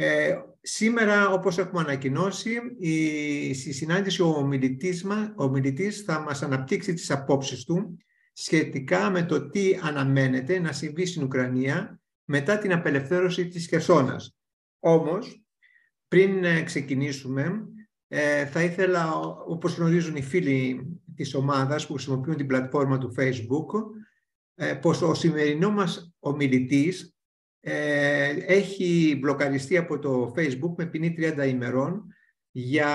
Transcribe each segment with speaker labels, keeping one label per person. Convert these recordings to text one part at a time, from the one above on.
Speaker 1: Ε, σήμερα, όπως έχουμε ανακοινώσει, η, στη συνάντηση ο ομιλητής, ο μιλητής θα μας αναπτύξει τις απόψεις του σχετικά με το τι αναμένεται να συμβεί στην Ουκρανία μετά την απελευθέρωση της Χερσόνας. Όμως, πριν ε, ξεκινήσουμε, ε, θα ήθελα, όπως γνωρίζουν οι φίλοι της ομάδας που χρησιμοποιούν την πλατφόρμα του Facebook, ε, πως ο σημερινό μας ομιλητής ε, έχει μπλοκαριστεί από το Facebook με ποινή 30 ημερών για,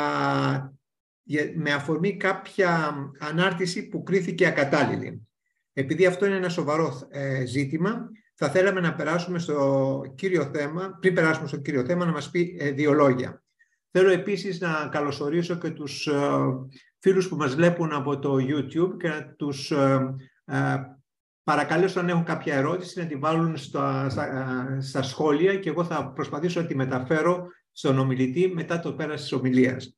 Speaker 1: για, με αφορμή κάποια ανάρτηση που κρίθηκε ακατάλληλη. Επειδή αυτό είναι ένα σοβαρό ε, ζήτημα, θα θέλαμε να περάσουμε στο κύριο θέμα, πριν περάσουμε στο κύριο θέμα, να μας πει ε, δύο λόγια. Θέλω επίσης να καλωσορίσω και τους ε, φίλους που μας βλέπουν από το YouTube και να τους ε, παρακαλέσω αν έχουν κάποια ερώτηση να τη βάλουν στα, στα, σχόλια και εγώ θα προσπαθήσω να τη μεταφέρω στον ομιλητή μετά το πέρας της ομιλίας.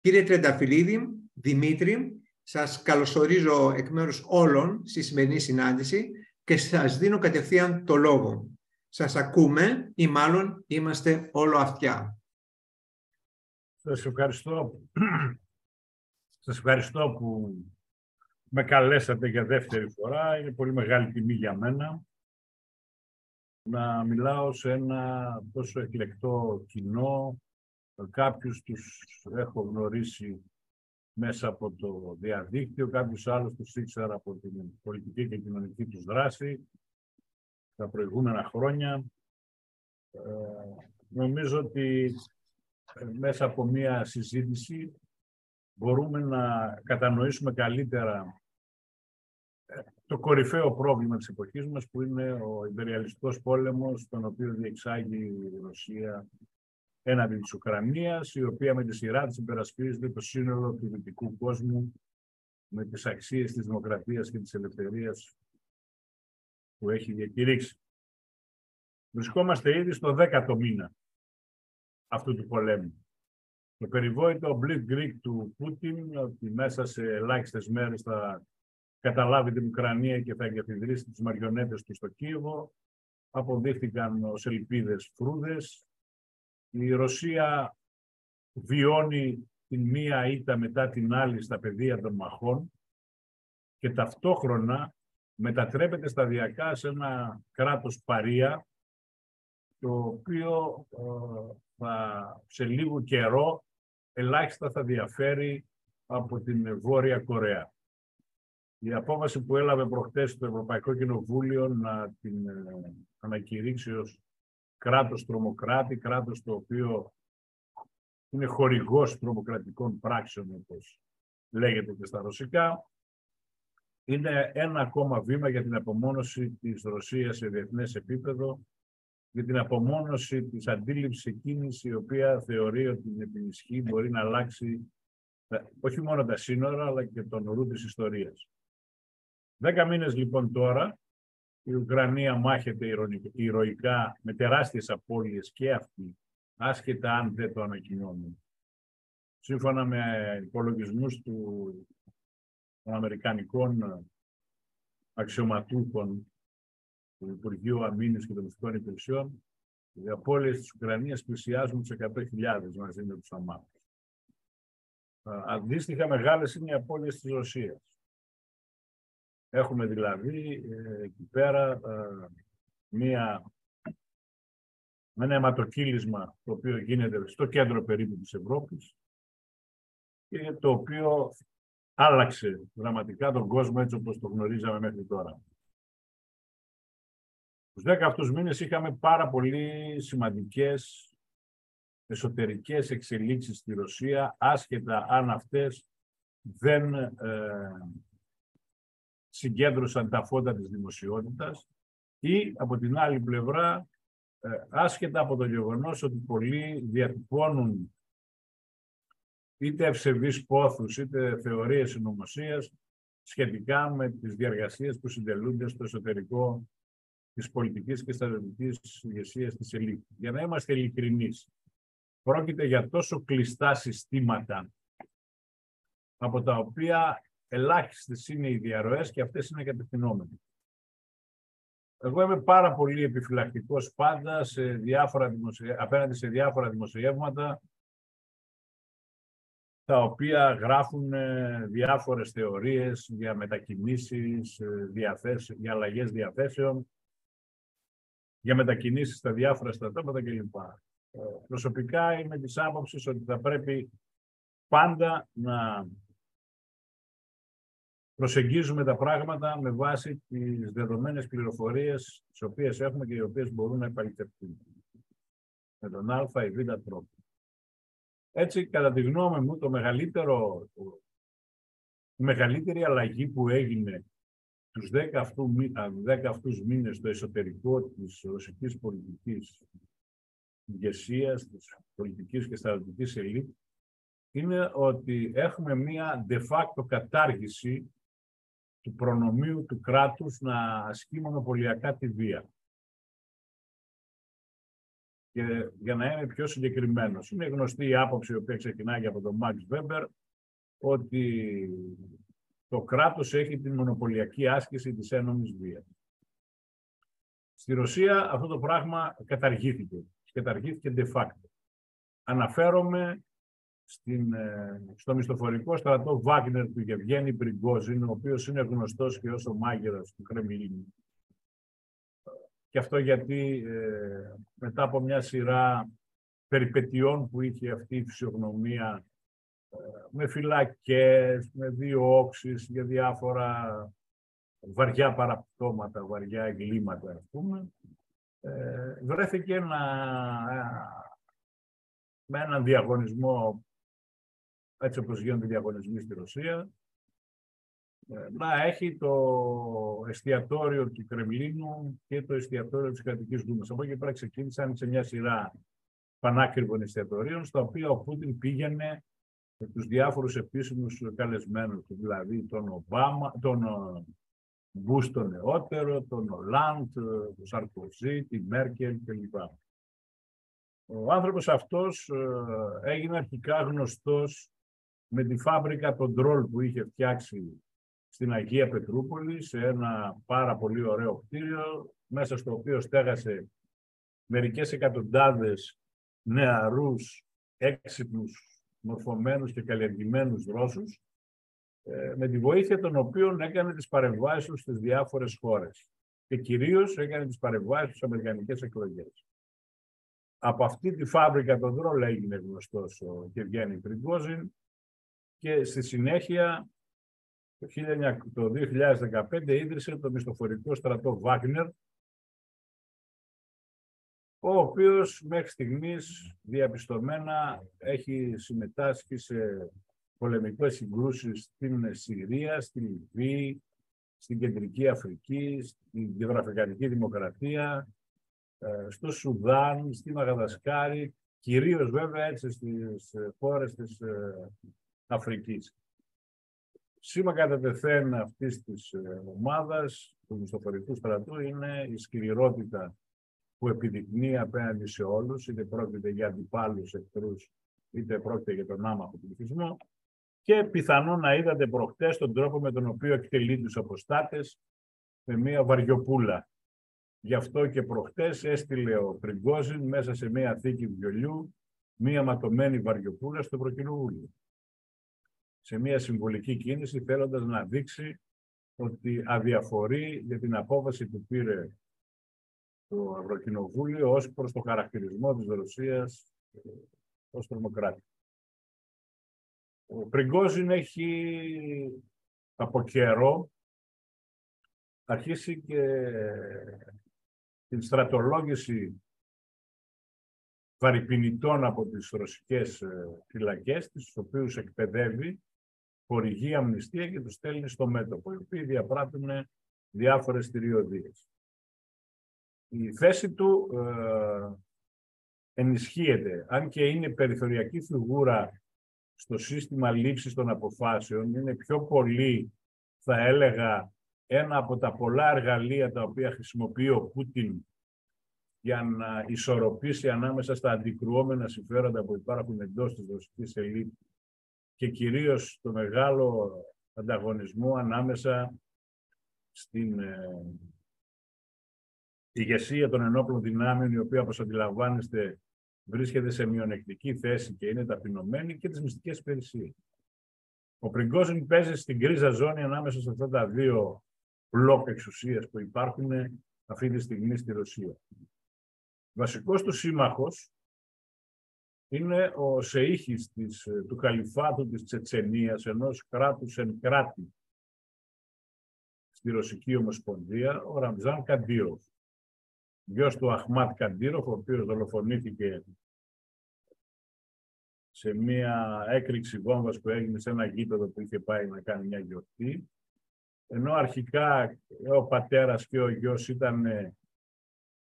Speaker 1: Κύριε Τρενταφυλλίδη, Δημήτρη, σας καλωσορίζω εκ μέρους όλων στη σημερινή συνάντηση και σας δίνω κατευθείαν το λόγο. Σας ακούμε ή μάλλον είμαστε όλο αυτιά.
Speaker 2: Σας ευχαριστώ. Σας ευχαριστώ που με καλέσατε για δεύτερη φορά. Είναι πολύ μεγάλη τιμή για μένα να μιλάω σε ένα τόσο εκλεκτό κοινό. Κάποιους τους έχω γνωρίσει μέσα από το διαδίκτυο, κάποιους άλλους τους ήξερα από την πολιτική και κοινωνική τους δράση τα προηγούμενα χρόνια. Ε, νομίζω ότι ε, μέσα από μία συζήτηση μπορούμε να κατανοήσουμε καλύτερα ε, το κορυφαίο πρόβλημα της εποχής μας που είναι ο υπεριαλιστικός πόλεμος τον οποίο διεξάγει η Ρωσία έναντι της Ουκρανίας η οποία με τη σειρά της υπερασπίζεται το σύνολο του δυτικού κόσμου με τις αξίες της δημοκρατίας και της ελευθερίας που έχει διακηρύξει. Βρισκόμαστε ήδη στο δέκατο μήνα αυτού του πολέμου. Το περιβόητο Greek του Πούτιν ότι μέσα σε ελάχιστες μέρες θα καταλάβει την Ουκρανία και θα εγκαθιδρύσει τις μαριονέτες του στο Κίεβο αποδείχθηκαν ως ελπίδες φρούδες. Η Ρωσία βιώνει την μία ήττα μετά την άλλη στα πεδία των μαχών και ταυτόχρονα μετατρέπεται σταδιακά σε ένα κράτος παρία το οποίο ε, θα, σε λίγο καιρό ελάχιστα θα διαφέρει από την Βόρεια Κορέα. Η απόφαση που έλαβε προχτές το Ευρωπαϊκό Κοινοβούλιο να την ε, ανακηρύξει ως κράτος τρομοκράτη, κράτος το οποίο είναι χορηγός τρομοκρατικών πράξεων, όπως λέγεται και στα ρωσικά, είναι ένα ακόμα βήμα για την απομόνωση της Ρωσίας σε διεθνές επίπεδο για την απομόνωση της αντίληψης εκείνης η οποία θεωρεί ότι με την ισχύ μπορεί να αλλάξει όχι μόνο τα σύνορα αλλά και τον ορού της ιστορίας. Δέκα μήνες λοιπόν τώρα η Ουκρανία μάχεται ηρωικά με τεράστιες απώλειες και αυτή, άσχετα αν δεν το ανακοινώνουν. Σύμφωνα με υπολογισμούς του, των Αμερικανικών αξιωματούχων του Υπουργείου Αμήνης και των Μυστικών Υπηρεσιών, οι απώλειες της Ουκρανίας πλησιάζουν σε 100.000 μαζί με τους αμάχους. Αντίστοιχα μεγάλες είναι οι απώλειες της Ρωσίας. Έχουμε δηλαδή ε, εκεί πέρα μία, ένα αιματοκύλισμα το οποίο γίνεται στο κέντρο περίπου της Ευρώπης και το οποίο άλλαξε δραματικά τον κόσμο έτσι όπως το γνωρίζαμε μέχρι τώρα. Τους δέκα αυτούς μήνες είχαμε πάρα πολύ σημαντικές εσωτερικές εξελίξεις στη Ρωσία, άσχετα αν αυτές δεν ε, συγκέντρωσαν τα φώτα της δημοσιότητας ή από την άλλη πλευρά ε, άσχετα από το γεγονός ότι πολλοί διατυπώνουν είτε ευσεβείς πόθους είτε θεωρίες συνωμοσίας σχετικά με τις διαργασίες που συντελούνται στο εσωτερικό της πολιτικής και στρατιωτικής ηγεσίας της ελίτ. Για να είμαστε ειλικρινείς, πρόκειται για τόσο κλειστά συστήματα από τα οποία ελάχιστες είναι οι διαρροές και αυτές είναι κατευθυνόμενες. Εγώ είμαι πάρα πολύ επιφυλακτικός πάντα σε διάφορα απέναντι σε διάφορα δημοσιεύματα τα οποία γράφουν ε, διάφορες θεωρίες για μετακινήσεις, ε, διαθέσεις, για αλλαγές διαθέσεων, για μετακινήσεις στα διάφορα στρατόπεδα κλπ. Ε, προσωπικά είμαι της άποψης ότι θα πρέπει πάντα να προσεγγίζουμε τα πράγματα με βάση τις δεδομένες πληροφορίες τις οποίες έχουμε και οι οποίες μπορούν να επαληθευτούν. Με τον α ή β τρόπο. Έτσι, κατά τη γνώμη μου, το μεγαλύτερο, η μεγαλύτερη αλλαγή που έγινε τους 10, αυτού, 10 αυτούς μήνες στο εσωτερικό της ρωσικής πολιτικής ηγεσίας, της πολιτικής και στρατιωτικής ελίτ, είναι ότι έχουμε μία de facto κατάργηση του προνομίου του κράτους να ασκεί μονοπωλιακά τη βία. Και για να είμαι πιο συγκεκριμένος, είναι γνωστή η άποψη, η οποία ξεκινάει από τον Μάξ Βέμπερ, ότι το κράτος έχει την μονοπωλιακή άσκηση της ένομης βίας. Στη Ρωσία αυτό το πράγμα καταργήθηκε. Καταργήθηκε de facto. Αναφέρομαι στην, ε, στο μισθοφορικό στρατό Βάγνερ του Γευγένη Πριγκόζιν, ο οποίος είναι γνωστός και ως ο μάγειρας του Κρεμλίνου. Και αυτό γιατί ε, μετά από μια σειρά περιπετειών που είχε αυτή η φυσιογνωμία ε, με φυλακές, με διώξεις για διάφορα βαριά παραπτώματα, βαριά εγκλήματα, ας πούμε, βρέθηκε να, με έναν διαγωνισμό έτσι όπως γίνονται οι διαγωνισμοί στη Ρωσία, ε, να έχει το εστιατόριο του Κρεμλίνου και το εστιατόριο της κρατικής Δούμας. Από εκεί πέρα ξεκίνησαν σε μια σειρά πανάκριβων εστιατορίων, στα οποία ο Πούτιν πήγαινε με τους διάφορους επίσημους καλεσμένους του, δηλαδή τον Ομπάμα, τον Μπούς τον νεότερο, τον Ολάντ, τον Σαρκοζή, τη Μέρκελ κλπ. Ο άνθρωπος αυτός ε, έγινε αρχικά γνωστός με τη φάμπρικα των τρόλ που είχε φτιάξει στην Αγία Πετρούπολη, σε ένα πάρα πολύ ωραίο κτίριο, μέσα στο οποίο στέγασε μερικές εκατοντάδες νεαρούς, έξυπνους, μορφωμένους και καλλιεργημένους Ρώσους, ε, με τη βοήθεια των οποίων έκανε τις παρεμβάσεις τους στις διάφορες χώρες και κυρίως έκανε τις παρεμβάσεις στις Αμερικανικές εκλογές. Από αυτή τη φάμπρικα των δρόλων έγινε γνωστός ο Κευγέννη Πριγκόζιν, και στη συνέχεια το 2015 ίδρυσε το μισθοφορικό στρατό Βάγνερ, ο οποίος μέχρι στιγμής διαπιστωμένα έχει συμμετάσχει σε πολεμικές συγκρούσεις στην Συρία, στην Λιβύη, στην Κεντρική Αφρική, στην Κεντροαφρικανική Δημοκρατία, ε, στο Σουδάν, στη Μαγαδασκάρη, κυρίως βέβαια έτσι στις χώρες της ε, Αφρικής. Σήμα κατά τεθέν αυτής της ε, ομάδας του μισθοφορικού στρατού είναι η σκληρότητα που επιδεικνύει απέναντι σε όλους, είτε πρόκειται για αντιπάλους εχθρούς, είτε πρόκειται για τον άμαχο πληθυσμό και πιθανόν να είδατε προχτές τον τρόπο με τον οποίο εκτελεί τους αποστάτες με μία βαριοπούλα. Γι' αυτό και προχτές έστειλε ο Πριγκόζιν μέσα σε μία θήκη βιολιού μία ματωμένη βαριοπούλα στο Προκοινοβούλιο σε μια συμβολική κίνηση θέλοντας να δείξει ότι αδιαφορεί για την απόφαση που πήρε το Ευρωκοινοβούλιο ως προς το χαρακτηρισμό της Ρωσίας ε, ως τρομοκράτη. Ο Πριγκόζιν έχει από καιρό αρχίσει και την στρατολόγηση βαρυπινητών από τις ρωσικές ε, φυλακές, τις οποίους εκπαιδεύει χορηγεί αμνηστία και τους στέλνει στο μέτωπο, οι οποίοι διαπράττουν διάφορες θηριωδίες. Η θέση του ε, ενισχύεται, αν και είναι περιθωριακή φιγούρα στο σύστημα λήψης των αποφάσεων, είναι πιο πολύ, θα έλεγα, ένα από τα πολλά εργαλεία τα οποία χρησιμοποιεί ο Πούτιν για να ισορροπήσει ανάμεσα στα αντικρουόμενα συμφέροντα που υπάρχουν εντός της ρωσικής ελίτ και κυρίως το μεγάλο ανταγωνισμό ανάμεσα στην, ε, η ηγεσία των ενόπλων δυνάμεων, η οποία, όπως αντιλαμβάνεστε, βρίσκεται σε μειονεκτική θέση και είναι ταπεινωμένη και τις μυστικές υπηρεσίες. Ο Πριγκόζιν παίζει στην κρίζα ζώνη ανάμεσα σε αυτά τα δύο μπλοκ εξουσίας που υπάρχουν αυτή τη στιγμή στη Ρωσία. Βασικός του σύμμαχος είναι ο Σεήχης της, του Καλυφάτου της Τσετσενίας, ενός κράτους εν κράτη στη Ρωσική Ομοσπονδία, ο Ραμζάν Καντήροφ. Γιος του Αχμάτ Καντήροφ, ο οποίος δολοφονήθηκε σε μία έκρηξη βόμβας που έγινε σε ένα γήπεδο που είχε πάει να κάνει μια γιορτή. Ενώ αρχικά ο πατέρας και ο γιος ήταν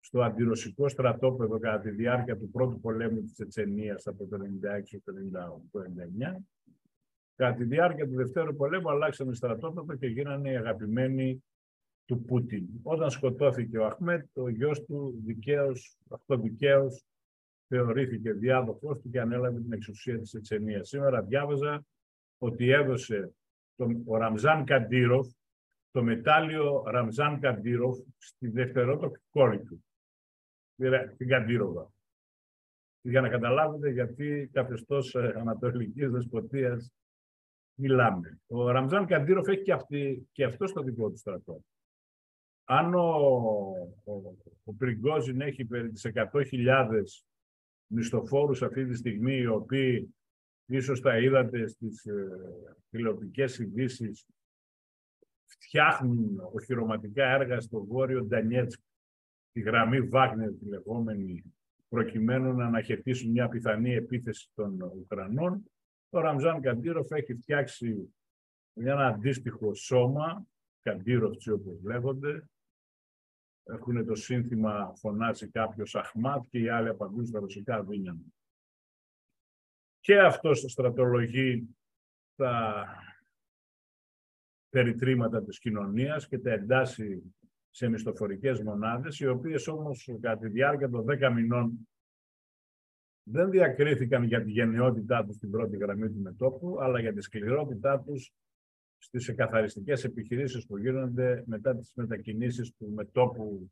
Speaker 2: στο αντιρωσικό στρατόπεδο κατά τη διάρκεια του πρώτου πολέμου της Τσετσενίας από το 1996 το 1999. Κατά τη διάρκεια του Δευτέρου πολέμου αλλάξανε στρατόπεδο και γίνανε οι αγαπημένοι του Πούτιν. Όταν σκοτώθηκε ο Αχμέτ, ο γιος του δικαίως, αυτοδικαίως θεωρήθηκε διάδοχος του και ανέλαβε την εξουσία της Τσετσενίας. Σήμερα διάβαζα ότι έδωσε τον, ο Ραμζάν Καντήροφ το μετάλλιο Ραμζάν Καντήροφ στη δευτερότοκη κόρη του την Καντήροβα. Για να καταλάβετε γιατί καθεστώ ε, Ανατολικής Δεσποτείας μιλάμε. Ο Ραμζάν Καντήροφ έχει και, αυτή, και αυτό στο δικό του στρατό. Αν ο, ο, ο Πριγκόζιν έχει περί τις 100.000 μισθοφόρους αυτή τη στιγμή, οι οποίοι ίσως τα είδατε στις ε, τηλεοπτικές ειδήσεις, φτιάχνουν οχυρωματικά έργα στο βόρειο Ντανιέτσκ τη γραμμή Βάγνερ τη λεγόμενη προκειμένου να αναχαιτήσουν μια πιθανή επίθεση των Ουκρανών. Ο Ραμζάν Καντήροφ έχει φτιάξει ένα αντίστοιχο σώμα, Καντήροφτσι όπως λέγονται, έχουν το σύνθημα φωνάζει κάποιος Αχμάτ και οι άλλοι απαντούν στα ρωσικά δίνια. Και αυτός στρατολογεί τα περιτρήματα της κοινωνίας και τα εντάσσει σε μισθοφορικές μονάδες, οι οποίες όμως κατά τη διάρκεια των 10 μηνών δεν διακρίθηκαν για τη γενναιότητά τους στην πρώτη γραμμή του μετώπου, αλλά για τη σκληρότητά τους στις εκαθαριστικές επιχειρήσεις που γίνονται μετά τις μετακινήσεις του μετώπου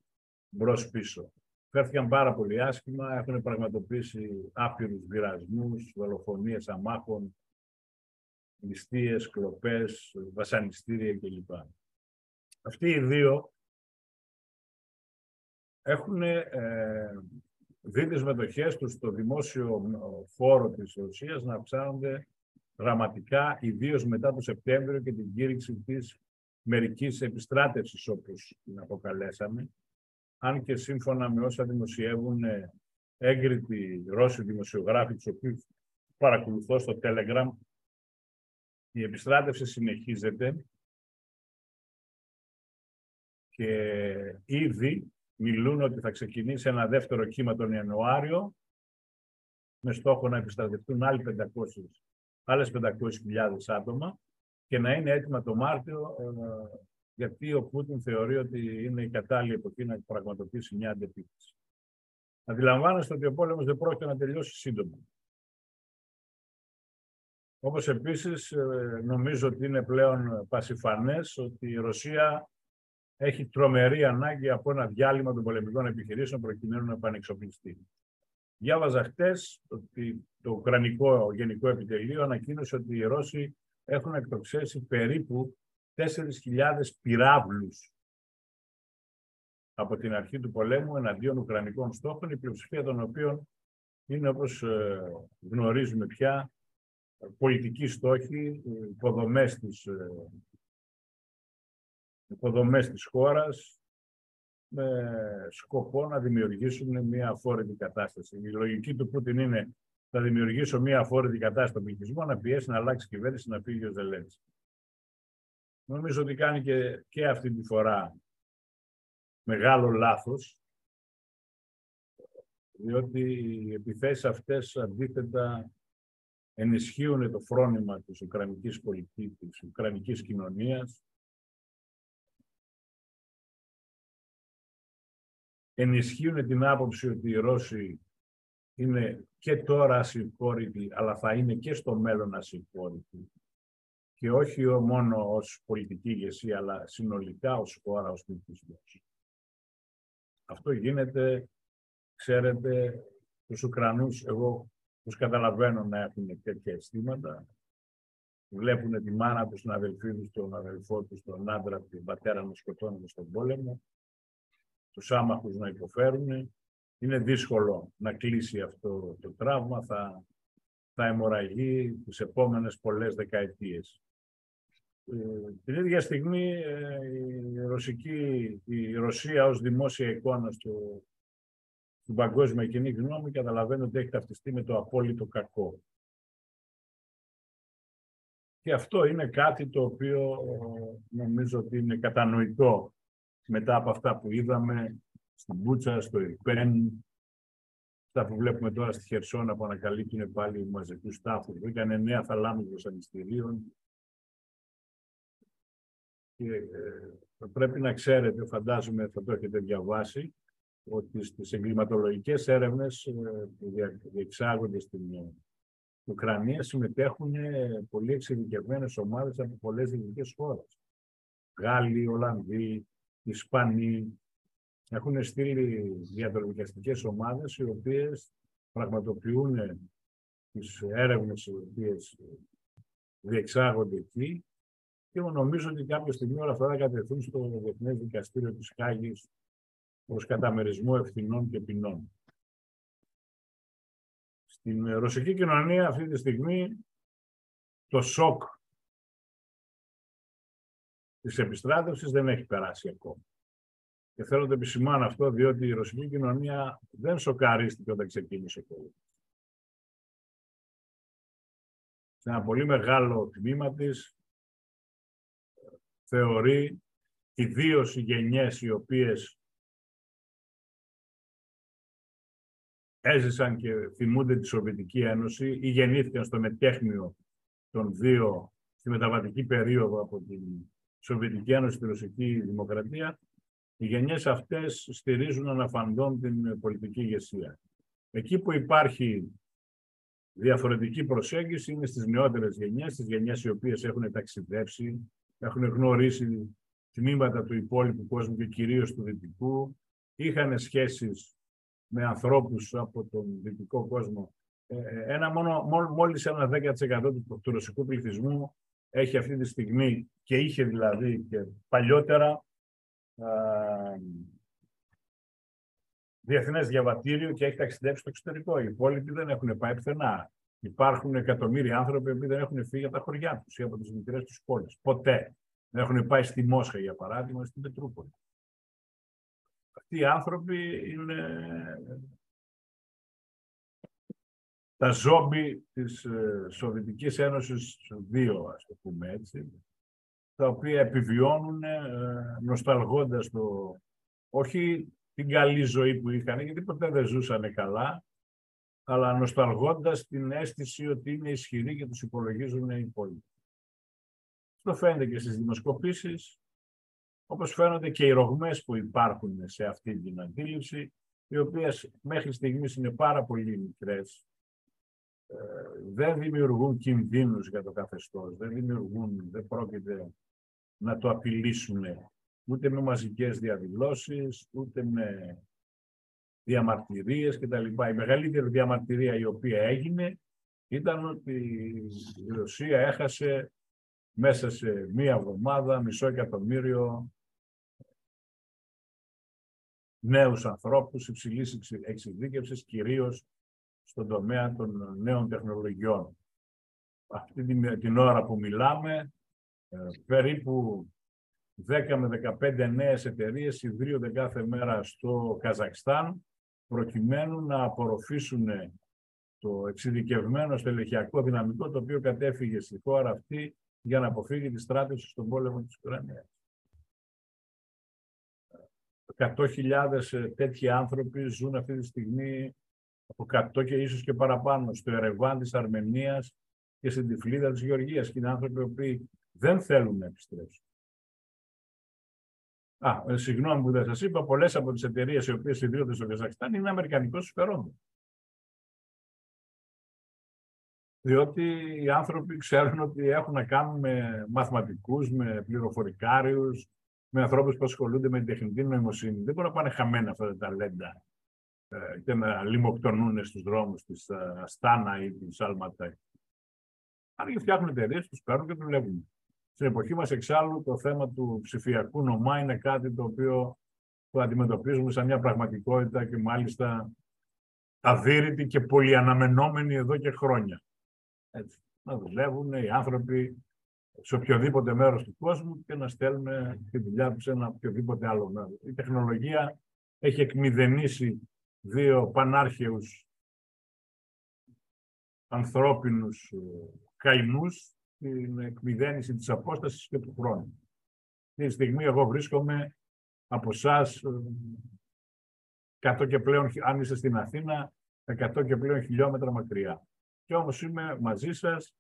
Speaker 2: μπρος πίσω. Φέρθηκαν πάρα πολύ άσχημα, έχουν πραγματοποιήσει άπειρους βυρασμούς, δολοφονίες αμάχων, ληστείες, κλοπές, βασανιστήρια κλπ. Αυτοί οι δύο έχουν ε, δει τις μετοχές τους στο δημόσιο φόρο της Ρωσίας να αυξάνονται δραματικά, ιδίως μετά το Σεπτέμβριο και την κήρυξη της μερικής επιστράτευσης, όπως την αποκαλέσαμε, αν και σύμφωνα με όσα δημοσιεύουν ε, έγκριτοι Ρώσοι δημοσιογράφοι, τους οποίους παρακολουθώ στο Telegram, η επιστράτευση συνεχίζεται. Και ήδη μιλούν ότι θα ξεκινήσει ένα δεύτερο κύμα τον Ιανουάριο με στόχο να επιστρατευτούν άλλοι 500, άλλες 500.000 άτομα και να είναι έτοιμα το Μάρτιο ε, γιατί ο Πούτιν θεωρεί ότι είναι η κατάλληλη εποχή να πραγματοποιήσει μια αντεπίθεση. Αντιλαμβάνεστε ότι ο πόλεμος δεν πρόκειται να τελειώσει σύντομα. Όπως επίσης ε, νομίζω ότι είναι πλέον πασιφανές ότι η Ρωσία έχει τρομερή ανάγκη από ένα διάλειμμα των πολεμικών επιχειρήσεων προκειμένου να επανεξοπλιστεί. Διάβαζα χτες ότι το Ουκρανικό Γενικό Επιτελείο ανακοίνωσε ότι οι Ρώσοι έχουν εκτοξέσει περίπου 4.000 πυράβλους από την αρχή του πολέμου εναντίον Ουκρανικών στόχων, η πλειοψηφία των οποίων είναι όπως ε, γνωρίζουμε πια πολιτικοί στόχοι, υποδομές της ε, υποδομές της χώρας με σκοπό να δημιουργήσουν μια αφόρητη κατάσταση. Η λογική του Πούτιν είναι να δημιουργήσω μια αφόρητη κατάσταση στον πληθυσμό, να πιέσει να αλλάξει κυβέρνηση, να φύγει ο Ζελένσκι. Νομίζω ότι κάνει και, και αυτή τη φορά μεγάλο λάθος, διότι οι επιθέσεις αυτές αντίθετα ενισχύουν το φρόνημα της Ουκρανικής πολιτικής, της Ουκρανικής κοινωνίας, ενισχύουν την άποψη ότι οι Ρώσοι είναι και τώρα ασυγχώρητοι, αλλά θα είναι και στο μέλλον ασυγχώρητοι. Και όχι μόνο ως πολιτική ηγεσία, αλλά συνολικά ως χώρα, ως πληθυσμός. Αυτό γίνεται, ξέρετε, τους Ουκρανούς, εγώ τους καταλαβαίνω να έχουν τέτοια αισθήματα. Βλέπουν τη μάνα τους, τον αδελφή τους, τον αδελφό τους, τον άντρα, την πατέρα να σκοτώνουν στον πόλεμο, τους άμαχους να υποφέρουν. Είναι δύσκολο να κλείσει αυτό το τραύμα, θα, θα αιμορραγεί τις επόμενες πολλές δεκαετίες. Ε, την ίδια στιγμή ε, η, Ρωσική, η Ρωσία ως δημόσια εικόνα στο, στην παγκόσμια κοινή γνώμη καταλαβαίνει ότι έχει ταυτιστεί με το απόλυτο κακό. Και αυτό είναι κάτι το οποίο νομίζω ότι είναι κατανοητό μετά από αυτά που είδαμε στην Μπούτσα, στο Ιρπέν, αυτά που βλέπουμε τώρα στη Χερσόνα που ανακαλύπτουν πάλι μαζικούς τάφους. Βρήκαν εννέα θαλάμους βασανιστήριων και ε, πρέπει να ξέρετε, φαντάζομαι θα το έχετε διαβάσει, ότι στις εγκληματολογικές έρευνες ε, που διεξάγονται στην ε, Ουκρανία συμμετέχουν πολύ εξειδικευμένες ομάδες από πολλές δυτικές χώρες. Γάλλοι, Ολλανδοί, Ισπανοί. Έχουν στείλει διαδρομικαστικές ομάδες οι οποίες πραγματοποιούν τις έρευνες οι οποίες διεξάγονται εκεί και νομίζω ότι κάποια στιγμή όλα αυτά θα κατευθούν στο Διεθνές Δικαστήριο της Χάγης προς καταμερισμό ευθυνών και ποινών. Στην ρωσική κοινωνία αυτή τη στιγμή το σοκ της επιστράτευσης δεν έχει περάσει ακόμα. Και θέλω να το επισημάνω αυτό, διότι η ρωσική κοινωνία δεν σοκαρίστηκε όταν ξεκίνησε ο πόλεμο. Σε ένα πολύ μεγάλο τμήμα της θεωρεί ιδίω οι γενιές οι οποίες έζησαν και θυμούνται τη Σοβιετική Ένωση ή γεννήθηκαν στο μετέχνιο των δύο στη μεταβατική περίοδο από την Σοβιετική Ένωση στη Ρωσική Δημοκρατία, οι γενιές αυτές στηρίζουν αναφαντών την πολιτική ηγεσία. Εκεί που υπάρχει διαφορετική προσέγγιση είναι στις νεότερες γενιές, στις γενιές οι οποίες έχουν ταξιδέψει, έχουν γνωρίσει τμήματα του υπόλοιπου κόσμου και κυρίως του δυτικού, είχαν σχέσεις με ανθρώπους από τον δυτικό κόσμο. Ε, ε, ένα μόνο, μόλις ένα 10% του, του ρωσικού πληθυσμού έχει αυτή τη στιγμή και είχε δηλαδή και παλιότερα α, διεθνές διαβατήριο και έχει ταξιδέψει στο εξωτερικό. Οι υπόλοιποι δεν έχουν πάει πουθενά. Υπάρχουν εκατομμύρια άνθρωποι που δεν έχουν φύγει από τα χωριά τους ή από τις μικρές τους πόλεις. Ποτέ. Δεν έχουν πάει στη Μόσχα, για παράδειγμα, στην Πετρούπολη. Αυτοί οι άνθρωποι είναι τα ζόμπι της ε, Σοβιετικής Ένωσης δύο, ας το πούμε έτσι, τα οποία επιβιώνουν ε, νοσταλγώντας το, όχι την καλή ζωή που είχαν, γιατί ποτέ δεν ζούσαν καλά, αλλά νοσταλγώντας την αίσθηση ότι είναι ισχυροί και τους υπολογίζουν οι υπόλοιποι. Αυτό φαίνεται και στις δημοσκοπήσεις, όπως φαίνονται και οι ρογμές που υπάρχουν σε αυτή την αντίληψη, οι οποίες μέχρι στιγμής είναι πάρα πολύ μικρές, ε, δεν δημιουργούν κινδύνους για το καθεστώς, δεν δημιουργούν, δεν πρόκειται να το απειλήσουν ούτε με μαζικές διαδηλώσεις, ούτε με διαμαρτυρίες κτλ. Η μεγαλύτερη διαμαρτυρία η οποία έγινε ήταν ότι η Ρωσία έχασε μέσα σε μία εβδομάδα μισό εκατομμύριο νέους ανθρώπους υψηλής εξειδίκευσης, κυρίως στον τομέα των νέων τεχνολογιών. Αυτή την ώρα που μιλάμε, ε, περίπου 10 με 15 νέες εταιρείες ιδρύονται κάθε μέρα στο Καζακστάν προκειμένου να απορροφήσουν το εξειδικευμένο στελεχειακό δυναμικό το οποίο κατέφυγε στη χώρα αυτή για να αποφύγει τη στράτευση στον πόλεμο της Ουκρανίας. 100.000 ε, τέτοιοι άνθρωποι ζουν αυτή τη στιγμή από 100 και ίσως και παραπάνω στο Ερεβάν της Αρμενίας και στην Τυφλίδα της Γεωργίας και είναι άνθρωποι που δεν θέλουν να επιστρέψουν. Α, ε, συγγνώμη που δεν σας είπα, πολλές από τις εταιρείες οι οποίες ιδρύονται στο Καζακστάν είναι αμερικανικός συμφερόντων. Διότι οι άνθρωποι ξέρουν ότι έχουν να κάνουν με μαθηματικούς, με πληροφορικάριους, με ανθρώπους που ασχολούνται με την τεχνητή νοημοσύνη. Δεν μπορούν να πάνε χαμένα αυτά τα ταλέντα ε, και να λιμοκτονούν στους δρόμους της ε, Αστάνα ή της Αλματέ. Αν φτιάχνουν εταιρείες, τους παίρνουν και δουλεύουν. Στην εποχή μας, εξάλλου, το θέμα του ψηφιακού νομά είναι κάτι το οποίο το αντιμετωπίζουμε σαν μια πραγματικότητα και μάλιστα αδύρυτη και πολυαναμενόμενη εδώ και χρόνια. Έτσι. Να δουλεύουν οι άνθρωποι σε οποιοδήποτε μέρος του κόσμου και να στέλνουν τη δουλειά τους σε ένα οποιοδήποτε άλλο μέρο. Η τεχνολογία έχει εκμηδενήσει δύο πανάρχαιους ανθρώπινους ε, καημούς την εκμηδένιση της απόστασης και του χρόνου. Αυτή τη στιγμή εγώ βρίσκομαι από εσάς 100 και πλέον, αν είστε στην Αθήνα, 100 και πλέον χιλιόμετρα μακριά. Και όμως είμαι μαζί σας,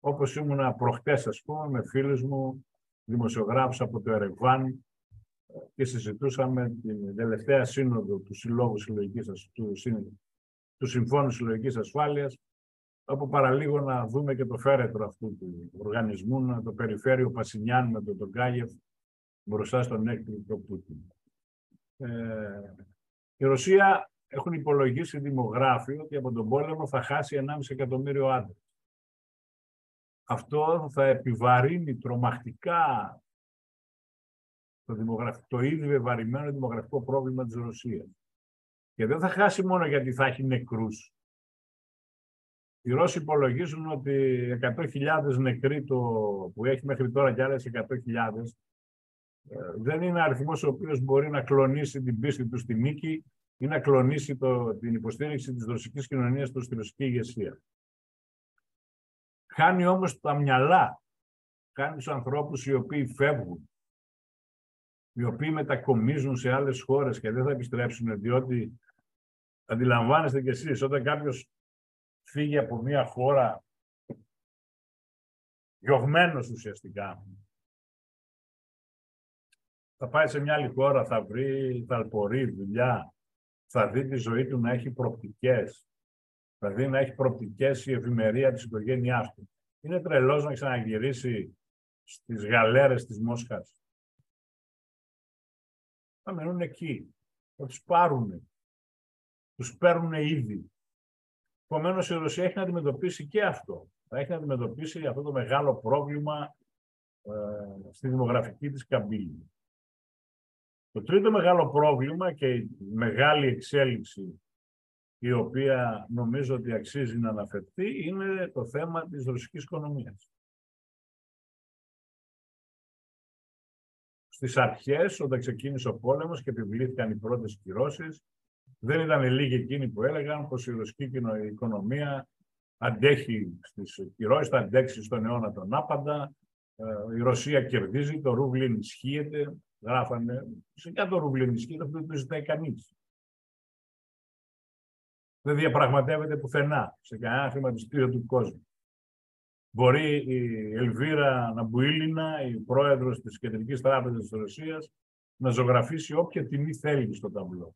Speaker 2: όπως ήμουν προχτές, ας πούμε, με φίλους μου, δημοσιογράφους από το Ερεβάν και συζητούσαμε την τελευταία σύνοδο του Συλλόγου Συλλογικής, του, του Συμφώνου Συλλογικής Ασφάλειας, όπου παραλίγο να δούμε και το φέρετρο αυτού του οργανισμού, να το περιφέρει ο Πασινιάν με τον Τογκάγεφ μπροστά στον έκτακτο Πούτιν. Ε, η Ρωσία έχουν υπολογίσει δημογράφοι ότι από τον πόλεμο θα χάσει 1,5 εκατομμύριο άντρες. Αυτό θα επιβαρύνει τρομακτικά το, δημογραφικό, το ήδη βεβαρημένο δημογραφικό πρόβλημα της Ρωσίας. Και δεν θα χάσει μόνο γιατί θα έχει νεκρούς. Οι Ρώσοι υπολογίζουν ότι 100.000 νεκροί το, που έχει μέχρι τώρα και άλλες 100.000 ε, δεν είναι αριθμός ο οποίος μπορεί να κλονίσει την πίστη τους στη νίκη ή να κλονίσει το, την υποστήριξη της ρωσικής κοινωνίας τους στη ρωσική ηγεσία. Χάνει όμως τα μυαλά, χάνει τους ανθρώπους οι οποίοι φεύγουν, οι οποίοι μετακομίζουν σε άλλες χώρες και δεν θα επιστρέψουν, διότι αντιλαμβάνεστε κι εσείς, όταν κάποιος φύγει από μια χώρα διωγμένος ουσιαστικά, θα πάει σε μια άλλη χώρα, θα βρει ταλπορή, δουλειά, θα δει τη ζωή του να έχει προοπτικές, θα δει να έχει προοπτικές η ευημερία της οικογένειάς του. Είναι τρελός να ξαναγυρίσει στις γαλέρες της Μόσχας. Θα μενούν εκεί, θα τους πάρουν, τους παίρνουν ήδη. Επομένως, η Ρωσία έχει να αντιμετωπίσει και αυτό. Θα έχει να αντιμετωπίσει αυτό το μεγάλο πρόβλημα ε, στη δημογραφική της καμπύλη. Το τρίτο μεγάλο πρόβλημα και η μεγάλη εξέλιξη η οποία νομίζω ότι αξίζει να αναφερθεί είναι το θέμα της ρωσικής οικονομίας. Στις αρχές, όταν ξεκίνησε ο πόλεμος και επιβλήθηκαν οι πρώτες κυρώσεις, δεν ήταν λίγοι εκείνοι που έλεγαν πως η ρωσική οικονομία αντέχει στις κυρώσεις, θα αντέξει στον αιώνα τον άπαντα, ε, η Ρωσία κερδίζει, το ρούβλι ενισχύεται, γράφανε. Φυσικά το ρούβλι ενισχύεται, αυτό δεν το ζητάει κανείς. Δεν διαπραγματεύεται πουθενά σε κανένα χρηματιστήριο του κόσμου. Μπορεί η Ελβίρα Ναμπουίλινα, η πρόεδρος της Κεντρικής Τράπεζας της Ρωσίας, να ζωγραφίσει όποια τιμή θέλει στο ταμπλό.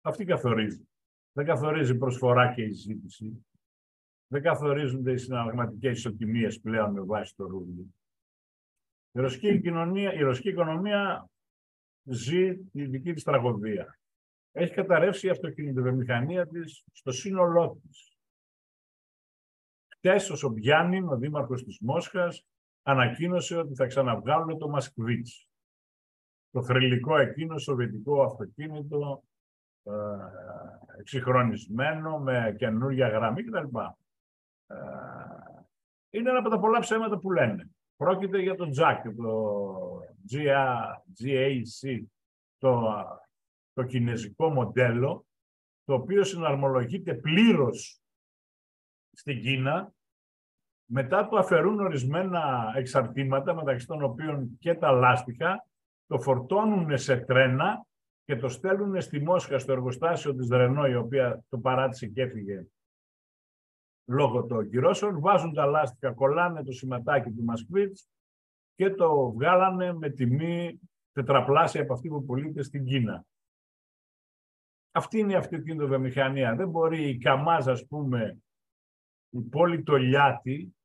Speaker 2: Αυτή καθορίζει. Δεν καθορίζει προσφορά και η ζήτηση. Δεν καθορίζονται οι συναλλαγματικές ισοτιμίες πλέον με βάση το ρούβλι. Η ρωσική, κοινωνία, η ρωσική οικονομία ζει τη δική της τραγωδία. Έχει καταρρεύσει η αυτοκινητοβιομηχανία της στο σύνολό της. Χτες ο Σομπιάνιν, ο δήμαρχος της Μόσχας, ανακοίνωσε ότι θα ξαναβγάλουν το Μασκβίτς. Το θρελικό εκείνο σοβιετικό αυτοκίνητο, ε, εξυγχρονισμένο, με καινούργια γραμμή κτλ. Ε, είναι ένα από τα πολλά ψέματα που λένε. Πρόκειται για το JAC, το GAC, το, το κινέζικο μοντέλο, το οποίο συναρμολογείται πλήρως στην Κίνα, μετά το αφαιρούν ορισμένα εξαρτήματα, μεταξύ των οποίων και τα λάστιχα, το φορτώνουν σε τρένα και το στέλνουν στη Μόσχα, στο εργοστάσιο της Ρενό, η οποία το παράτησε και έφυγε λόγω των κυρώσεων, βάζουν τα λάστιχα, κολλάνε το σηματάκι του Μασκβίτς και το βγάλανε με τιμή τετραπλάσια από αυτή που πωλείται στην Κίνα. Αυτή είναι η αυτοκίνητο-βιομηχανία. Δεν μπορεί η Καμάζ, ας πούμε, η πόλη το Λιάτι,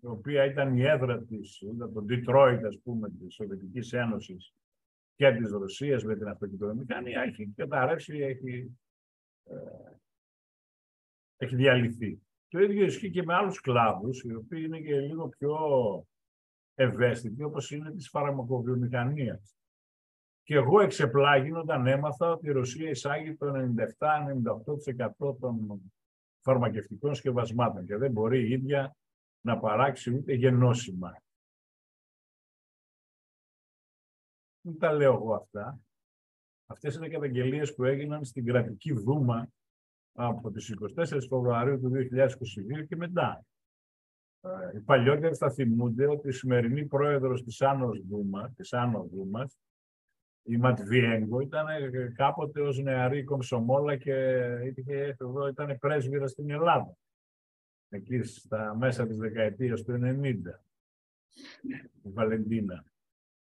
Speaker 2: η οποία ήταν η έδρα της, ήταν το Detroit, ας πούμε, της Σοβιετικής Ένωσης και της Ρωσίας με την αυτοκινητομηχανία, έχει καταρρεύσει, έχει, ε, έχει διαλυθεί. Το ίδιο ισχύει και με άλλους κλάδους, οι οποίοι είναι και λίγο πιο ευαίσθητοι, όπως είναι της φαρμακοβιομηχανίας. Και εγώ εξεπλάγει όταν έμαθα ότι η Ρωσία εισάγει το 97-98% των φαρμακευτικών σκευασμάτων και δεν μπορεί η ίδια να παράξει ούτε γενώσιμα. Δεν τα λέω εγώ αυτά. Αυτές είναι καταγγελίες που έγιναν στην κρατική δούμα από τις 24 Φεβρουαρίου του 2022 και μετά. Ε, οι παλιότεροι θα θυμούνται ότι η σημερινή πρόεδρος της Άνω Δούμα, της Άνω Δούμας, η Ματβιέγκο, ήταν κάποτε ως νεαρή κομψομόλα και είχε, εδώ ήταν πρέσβυρα στην Ελλάδα. Εκεί στα μέσα της δεκαετίας του 90. Η Βαλεντίνα.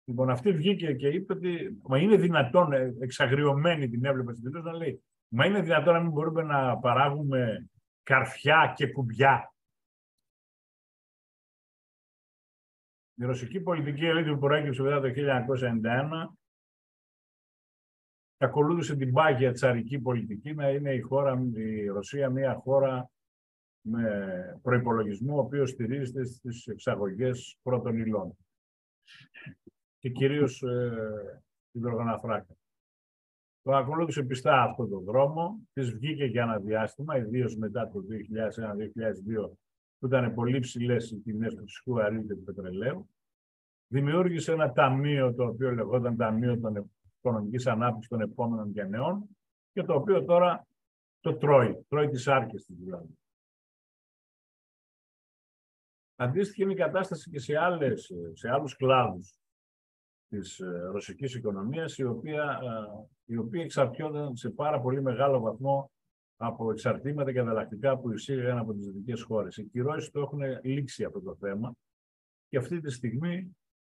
Speaker 2: Λοιπόν, αυτή βγήκε και είπε ότι μα είναι δυνατόν, ε, εξαγριωμένη την έβλεπε στην τελείως, να λέει Μα είναι δυνατόν να μην μπορούμε να παράγουμε καρφιά και κουμπιά. Η ρωσική πολιτική ελίτ που προέκυψε μετά το 1991 ακολούθησε την πάγια τσαρική πολιτική να είναι η, χώρα, η Ρωσία μια χώρα με προϋπολογισμό ο οποίος στηρίζεται στις εξαγωγές πρώτων υλών και κυρίως ε, υδρογοναθράκα. Το ακολούθησε πιστά αυτό το δρόμο, της βγήκε για ένα διάστημα, ιδίως μετά το 2001-2002, που ήταν πολύ ψηλές οι τιμές του φυσικού αερίου και του πετρελαίου. Δημιούργησε ένα ταμείο το οποίο λεγόταν Ταμείο των Οικονομικής Ανάπτυξης των Επόμενων Γενεών και το οποίο τώρα το τρώει, τρώει τις άρκες του δηλαδή. Αντίστοιχη είναι η κατάσταση και σε, άλλες, σε άλλους κλάδους της ε, ρωσικής οικονομίας, η οποία, ε, η οποία εξαρτιόταν σε πάρα πολύ μεγάλο βαθμό από εξαρτήματα και ανταλλακτικά που εισήγαγαν από τις δυτικές χώρες. Οι κυρώσεις το έχουν λήξει αυτό το θέμα και αυτή τη στιγμή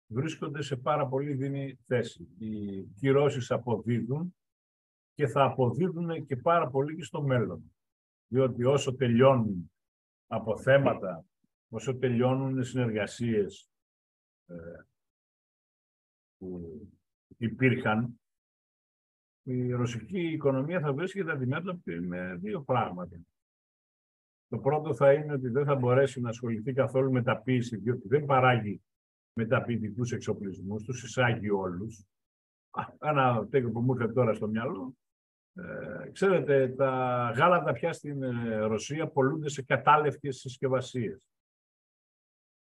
Speaker 2: βρίσκονται σε πάρα πολύ δίνη θέση. Οι κυρώσεις αποδίδουν και θα αποδίδουν και πάρα πολύ και στο μέλλον. Διότι όσο τελειώνουν από θέματα, όσο τελειώνουν συνεργασίες ε, που υπήρχαν, η ρωσική οικονομία θα βρίσκεται αντιμέτωπη με δύο πράγματα. Το πρώτο θα είναι ότι δεν θα μπορέσει να ασχοληθεί καθόλου με τα ποίηση, διότι δεν παράγει μεταποιητικούς εξοπλισμούς, τους εισάγει όλους. Ένα τέτοιο που μου ήρθε τώρα στο μυαλό. Ε, ξέρετε, τα γάλατα πια στην ε, Ρωσία πολλούνται σε κατάλευκες συσκευασίες.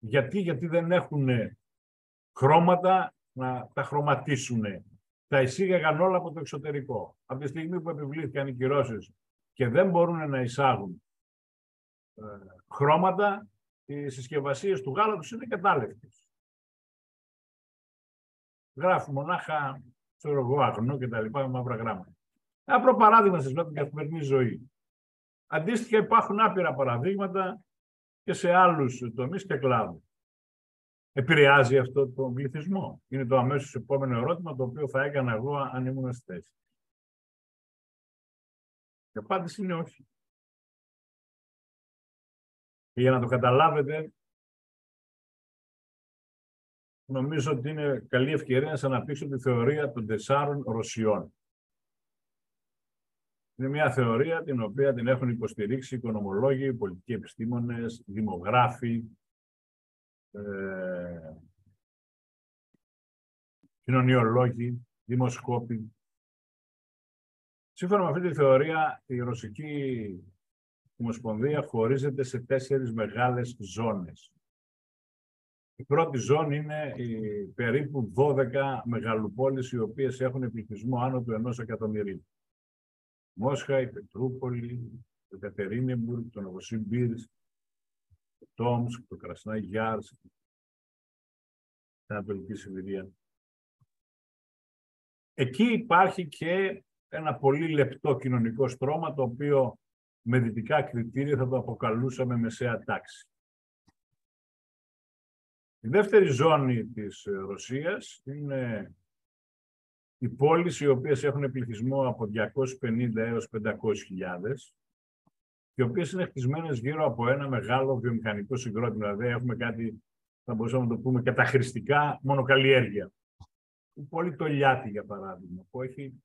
Speaker 2: Γιατί, γιατί δεν έχουν χρώματα να τα χρωματίσουν. Τα εισήγαγαν όλα από το εξωτερικό. Από τη στιγμή που επιβλήθηκαν οι κυρώσεις και δεν μπορούν να εισάγουν ε, χρώματα, οι συσκευασίες του γάλατος είναι κατάλευτες. Γράφουν μονάχα, ξέρω εγώ, αγνό και τα λοιπά, με μαύρα γράμματα. Ένα απλό παράδειγμα σας λέω την καθημερινή ζωή. Αντίστοιχα υπάρχουν άπειρα παραδείγματα και σε άλλους τομείς και κλάδους. Επηρεάζει αυτό τον πληθυσμό. Είναι το αμέσως επόμενο ερώτημα το οποίο θα έκανα εγώ αν ήμουν στη θέση. Η απάντηση είναι όχι. Και για να το καταλάβετε, νομίζω ότι είναι καλή ευκαιρία να σας αναπτύξω τη θεωρία των τεσσάρων Ρωσιών. Είναι μια θεωρία την οποία την έχουν υποστηρίξει οικονομολόγοι, πολιτικοί επιστήμονες, δημογράφοι, ε, κοινωνιολόγοι, δημοσκόποι. Σύμφωνα με αυτή τη θεωρία, η Ρωσική Ομοσπονδία χωρίζεται σε τέσσερις μεγάλες ζώνες. Η πρώτη ζώνη είναι οι περίπου 12 μεγαλοπόλεις οι οποίες έχουν πληθυσμό άνω του ενός εκατομμυρίου. Μόσχα, η Πετρούπολη, το Κατερίνεμπουργκ, το Νοβοσίμπιρς, το Τόμσκ, το Κρασνά Γιάρ, στην Ανατολική Σιβηρία. Εκεί υπάρχει και ένα πολύ λεπτό κοινωνικό στρώμα, το οποίο με δυτικά κριτήρια θα το αποκαλούσαμε μεσαία τάξη. Η δεύτερη ζώνη της Ρωσίας είναι οι πόλεις οι οποίες έχουν πληθυσμό από 250 έως 500 χιλιάδες οι οποίες είναι χτισμένες γύρω από ένα μεγάλο βιομηχανικό συγκρότημα. Δηλαδή, έχουμε κάτι, θα μπορούσαμε να το πούμε, καταχρηστικά μονοκαλλιέργεια. Πολύ το Λιάτι, για παράδειγμα, που έχει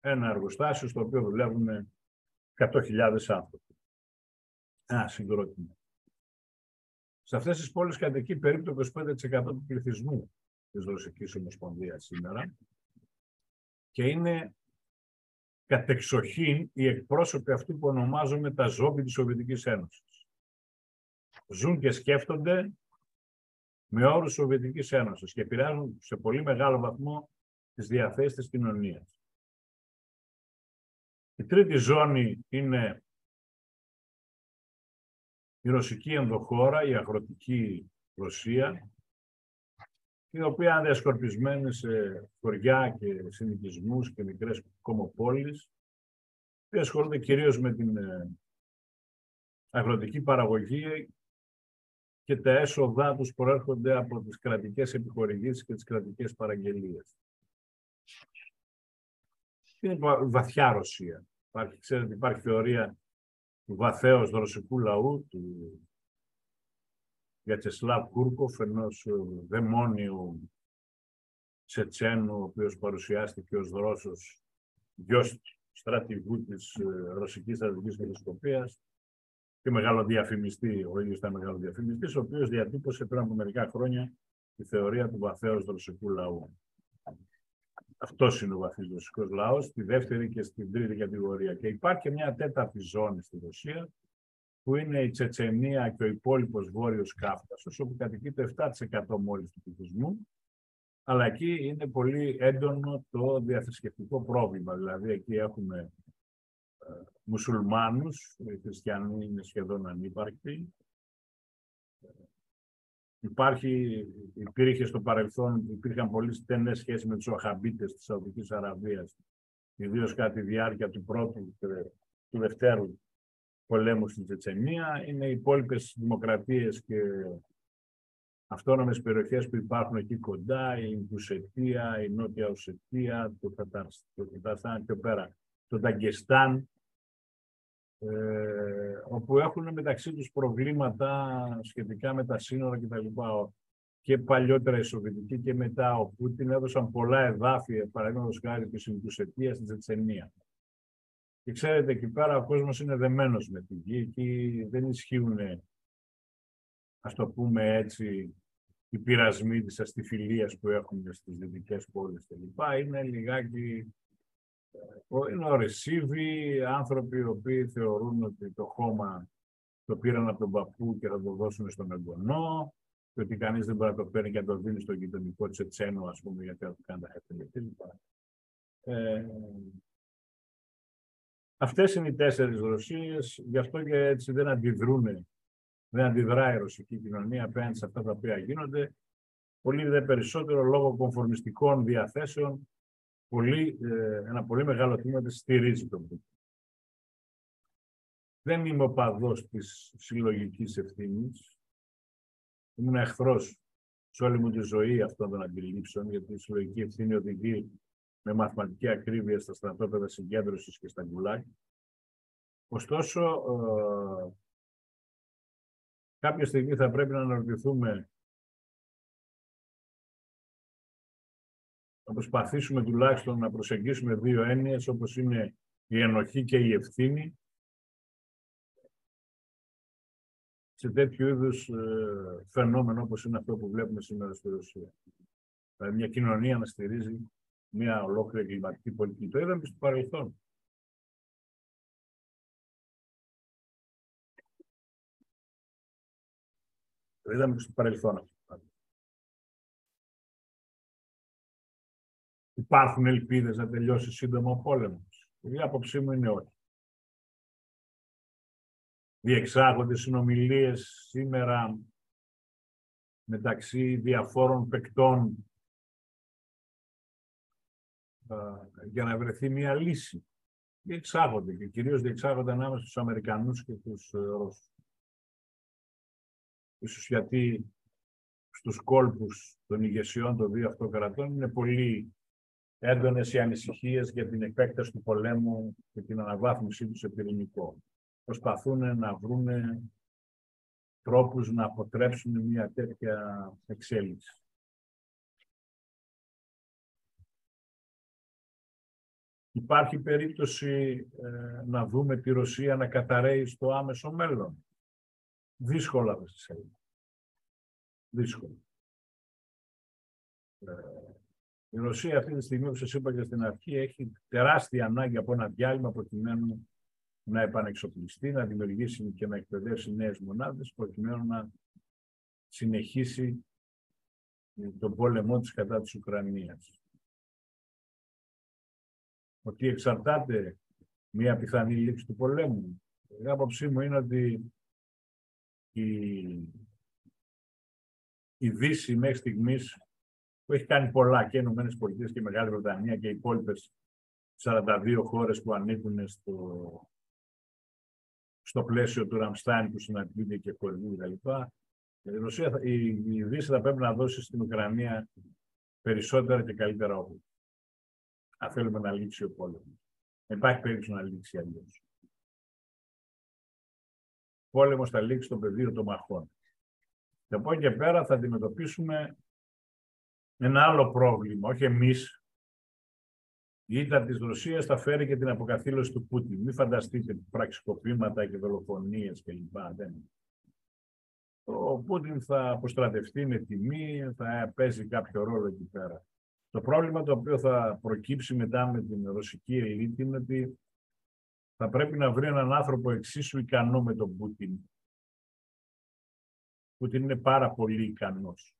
Speaker 2: ένα εργοστάσιο στο οποίο δουλεύουν 100.000 άνθρωποι. Ένα συγκρότημα. Σε αυτές τις πόλεις κατοικεί περίπου το 25% του πληθυσμού της Ρωσικής Ομοσπονδίας σήμερα και είναι κατεξοχήν οι εκπρόσωποι αυτού που ονομάζουμε τα ζόμπι της Σοβιετικής Ένωσης. Ζουν και σκέφτονται με όρους Σοβιετικής Ένωσης και επηρεάζουν σε πολύ μεγάλο βαθμό τις διαθέσεις της κοινωνίας. Η τρίτη ζώνη είναι η ρωσική ενδοχώρα, η αγροτική Ρωσία, η οποία είναι διασκορπισμένη σε χωριά και συνοικισμούς και μικρές κομοπόλεις, που ασχολούνται κυρίως με την ε, αγροτική παραγωγή και τα έσοδά τους προέρχονται από τις κρατικές επιχορηγήσεις και τις κρατικές παραγγελίες. Είναι βαθιά Ρωσία. Υπάρχει, ξέρετε, υπάρχει θεωρία του βαθέως ρωσικού λαού, του Γιατσεσλάβ Κούρκοφ, ενός ε, δαιμόνιου Τσετσένου, ο οποίος παρουσιάστηκε ως Ρώσος γιος στρατηγού της ε, Ρωσικής Στρατηγικής Μελοσκοπίας και μεγάλο διαφημιστή, ο ίδιος ήταν μεγάλο διαφημιστής, ο οποίος διατύπωσε πριν από μερικά χρόνια τη θεωρία του βαθέως ρωσικού λαού. Αυτός είναι ο βαθύς ρωσικός λαός, στη δεύτερη και στην τρίτη κατηγορία. Και υπάρχει και μια τέταρτη ζώνη στη Ρωσία, που είναι η Τσετσενία και ο υπόλοιπος Βόρειος Κάφκασος, όπου κατοικεί το 7% μόλις του πληθυσμού. Αλλά εκεί είναι πολύ έντονο το διαθρησκευτικό πρόβλημα. Δηλαδή, εκεί έχουμε ε, μουσουλμάνους, οι χριστιανοί είναι σχεδόν ανύπαρκτοι, Υπάρχει, υπήρχε στο παρελθόν, υπήρχαν πολύ στενές σχέσεις με τους Αχαμπίτες της Σαουδικής Αραβίας, ιδίως κατά τη διάρκεια του πρώτου και του δευτέρου πολέμου στην Τσετσενία. Είναι οι υπόλοιπες δημοκρατίες και αυτόνομες περιοχές που υπάρχουν εκεί κοντά, η Γκουσετία, η Νότια Οσετία, το Ταταρστάν και πέρα, το Ταγκεστάν, ε, όπου έχουν μεταξύ τους προβλήματα σχετικά με τα σύνορα κτλ. Και παλιότερα η Σοβιετική και μετά ο Πούτιν έδωσαν πολλά εδάφια, παραδείγματος χάρη της Ινκουσετίας στην Τσετσενία. Και ξέρετε, εκεί πέρα ο κόσμος είναι δεμένος με τη γη, εκεί δεν ισχύουν, ας το πούμε έτσι, οι πειρασμοί της αστιφιλίας που έχουμε στις δυτικές πόλεις κλπ. Είναι λιγάκι είναι ορεσίβοι, άνθρωποι οι οποίοι θεωρούν ότι το χώμα το πήραν από τον παππού και θα το δώσουν στον εγγονό και ότι κανείς δεν μπορεί να το παίρνει και να το δίνει στο γειτονικό τσετσένο, ας πούμε, γιατί θα του κάνει τα κλπ. Ε, αυτές είναι οι τέσσερις Ρωσίες, γι' αυτό και έτσι δεν αντιδρούν, δεν αντιδράει η ρωσική κοινωνία απέναντι σε αυτά τα οποία γίνονται, πολύ δε περισσότερο λόγω κομφορμιστικών διαθέσεων πολύ, ε, ένα πολύ μεγάλο τμήμα της στηρίζει τον Πούτιν. Δεν είμαι ο παδός της συλλογικής ευθύνης. Ήμουν εχθρός σε όλη μου τη ζωή αυτών των αντιλήψεων, γιατί η συλλογική ευθύνη οδηγεί με μαθηματική ακρίβεια στα στρατόπεδα συγκέντρωσης και στα γκουλάκ. Ωστόσο, ε, κάποια στιγμή θα πρέπει να αναρωτηθούμε να προσπαθήσουμε τουλάχιστον να προσεγγίσουμε δύο έννοιες όπως είναι η ενοχή και η ευθύνη σε τέτοιου είδους ε, φαινόμενο όπως είναι αυτό που βλέπουμε σήμερα στη Ρωσία. Δηλαδή μια κοινωνία να στηρίζει μια ολόκληρη κλιματική πολιτική. Το είδαμε στο παρελθόν. Το είδαμε και στο παρελθόν αυτό. Υπάρχουν ελπίδες να τελειώσει σύντομα ο πόλεμος. Η άποψή μου είναι όχι. Διεξάγονται συνομιλίες σήμερα μεταξύ διαφόρων παικτών για να βρεθεί μια λύση. Διεξάγονται και κυρίως διεξάγονται ανάμεσα στους Αμερικανούς και τους ε, Ρώσους. Ίσως γιατί στους κόλπους των ηγεσιών των δύο αυτοκρατών είναι πολύ έντονες οι ανησυχίες για την επέκταση του πολέμου και την αναβάθμιση του σε πυρηνικό. προσπαθούν να βρουν τρόπους να αποτρέψουν μια τέτοια εξέλιξη. Υπάρχει περίπτωση ε, να δούμε τη Ρωσία να καταραίει στο άμεσο μέλλον; Δύσκολα θα σας έλεγα. Δύσκολα. Ε, η Ρωσία αυτή τη στιγμή, όπως σας είπα και στην αρχή, έχει τεράστια ανάγκη από ένα διάλειμμα προκειμένου να επανεξοπλιστεί, να δημιουργήσει και να εκπαιδεύσει νέες μονάδες, προκειμένου να συνεχίσει τον πόλεμό της κατά της Ουκρανίας. Ότι εξαρτάται μια πιθανή λήξη του πολέμου. Η άποψή μου είναι ότι η, η Δύση μέχρι στιγμής που έχει κάνει πολλά και οι Ηνωμένες Πολιτείες και η Μεγάλη Βρετανία και οι υπόλοιπες 42 χώρες που ανήκουν στο, στο πλαίσιο του Ραμστάιν που συναντούνται και κορυφή κτλ. Η, Ρωσία, η, η Δύση θα πρέπει να δώσει στην Ουκρανία περισσότερα και καλύτερα όπλα. Αν θέλουμε να λήξει ο πόλεμος. Δεν υπάρχει περίπτωση να λήξει αλλιώς. Ο πόλεμος θα λήξει στο πεδίο των μαχών. Και από εκεί και πέρα θα αντιμετωπίσουμε ένα άλλο πρόβλημα, όχι εμείς, η ήττα της Ρωσίας θα φέρει και την αποκαθήλωση του Πούτιν. Μην φανταστείτε πραξικοπήματα και δολοφονίες κλπ. Δεν. Ο Πούτιν θα αποστρατευτεί με τιμή, θα παίζει κάποιο ρόλο εκεί πέρα. Το πρόβλημα το οποίο θα προκύψει μετά με την ρωσική ελίτ είναι ότι θα πρέπει να βρει έναν άνθρωπο εξίσου ικανό με τον Πούτιν. Ο Πούτιν είναι πάρα πολύ ικανός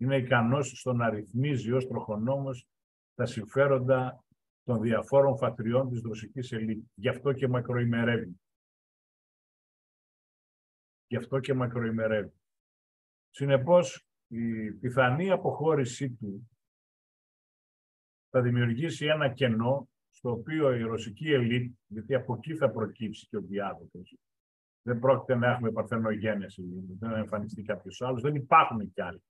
Speaker 2: είναι ικανός στο να ρυθμίζει ως τροχονόμος τα συμφέροντα των διαφόρων φατριών της ρωσικής ελίτ. Γι' αυτό και μακροημερεύει. Γι' αυτό και μακροημερεύει. Συνεπώς, η πιθανή αποχώρησή του θα δημιουργήσει ένα κενό στο οποίο η ρωσική ελίτ, γιατί από εκεί θα προκύψει και ο διάδοχος, δεν πρόκειται να έχουμε παρθενογένεση, δεν θα εμφανιστεί κάποιος άλλος, δεν υπάρχουν κι άλλοι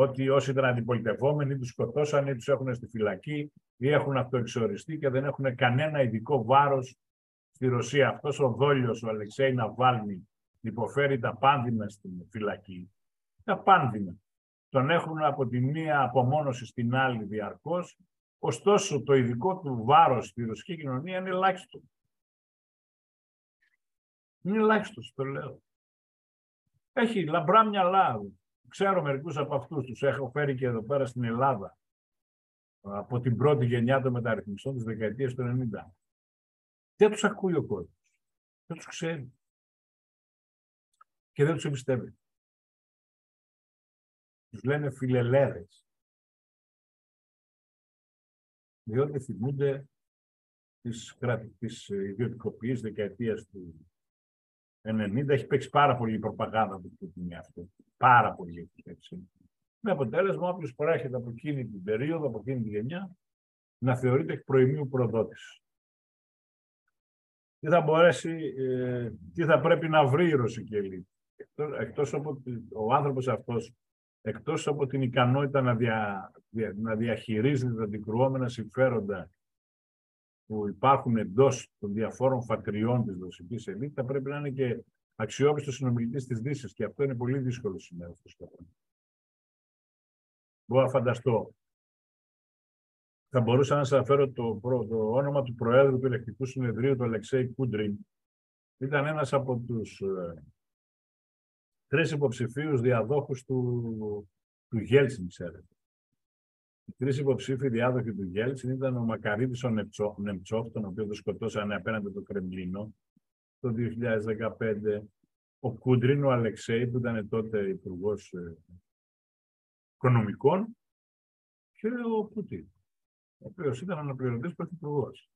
Speaker 2: ότι όσοι ήταν αντιπολιτευόμενοι τους σκοτώσαν ή τους έχουν στη φυλακή ή έχουν αυτοεξοριστεί και δεν έχουν κανένα ειδικό βάρος στη Ρωσία. Αυτός ο δόλιος, ο Αλεξέη Ναβάλνη, υποφέρει τα πάνδυνα στην φυλακή. Τα πάνδυνα. Τον έχουν από τη μία απομόνωση στην άλλη διαρκώς. Ωστόσο, το ειδικό του βάρος στη ρωσική κοινωνία είναι ελάχιστο. Είναι ελάχιστο, το λέω. Έχει λαμπρά μυαλά Ξέρω μερικούς από αυτούς, τους έχω φέρει και εδώ πέρα στην Ελλάδα από την πρώτη γενιά των μεταρρυθμιστών της δεκαετίας του 90. Δεν τους ακούει ο κόσμος. Δεν τους ξέρει. Και δεν τους εμπιστεύει. Τους λένε φιλελέδες. Διότι θυμούνται τις, τις ιδιωτικοποιήσεις δεκαετίας του 90 έχει παίξει πάρα πολύ η προπαγάνδα του Πούτιν αυτό. Πάρα πολύ έχει παίξει. Με αποτέλεσμα, όποιος προέρχεται από εκείνη την περίοδο, από εκείνη τη γενιά, να θεωρείται εκ προημίου προδότης. Τι θα μπορέσει, ε, τι θα πρέπει να βρει η ρωσική ελίτ; Εκτός, από ο άνθρωπος αυτός, εκτός από την ικανότητα να, δια, να διαχειρίζεται τα αντικρουόμενα συμφέροντα που υπάρχουν εντός των διαφόρων φατριών της ρωσικής ελίτ, θα πρέπει να είναι και αξιόπιστος συνομιλητής της Δύσης. Και αυτό είναι πολύ δύσκολο σήμερα στο σκοπό. Μπορώ να φανταστώ. Θα μπορούσα να σα αναφέρω το, το όνομα του Προέδρου του Ελεκτικού Συνεδρίου, του Αλεξέη Κούντριν. Ήταν ένας από τους ε, τρεις υποψηφίους διαδόχους του, του Γέλσιν, ξέρετε. Οι τρεις υποψήφοι διάδοχοι του Γέλτσιν ήταν ο Μακαρίδη ο Νεμτσόφ, τον οποίο το σκοτώσανε απέναντι από το Κρεμλίνο το 2015, ο Κούντριν ο Αλεξέη, που ήταν τότε υπουργός ε, οικονομικών, και ο Πούτιν, ο οποίος ήταν αναπληρωτής πρωθυπουργός.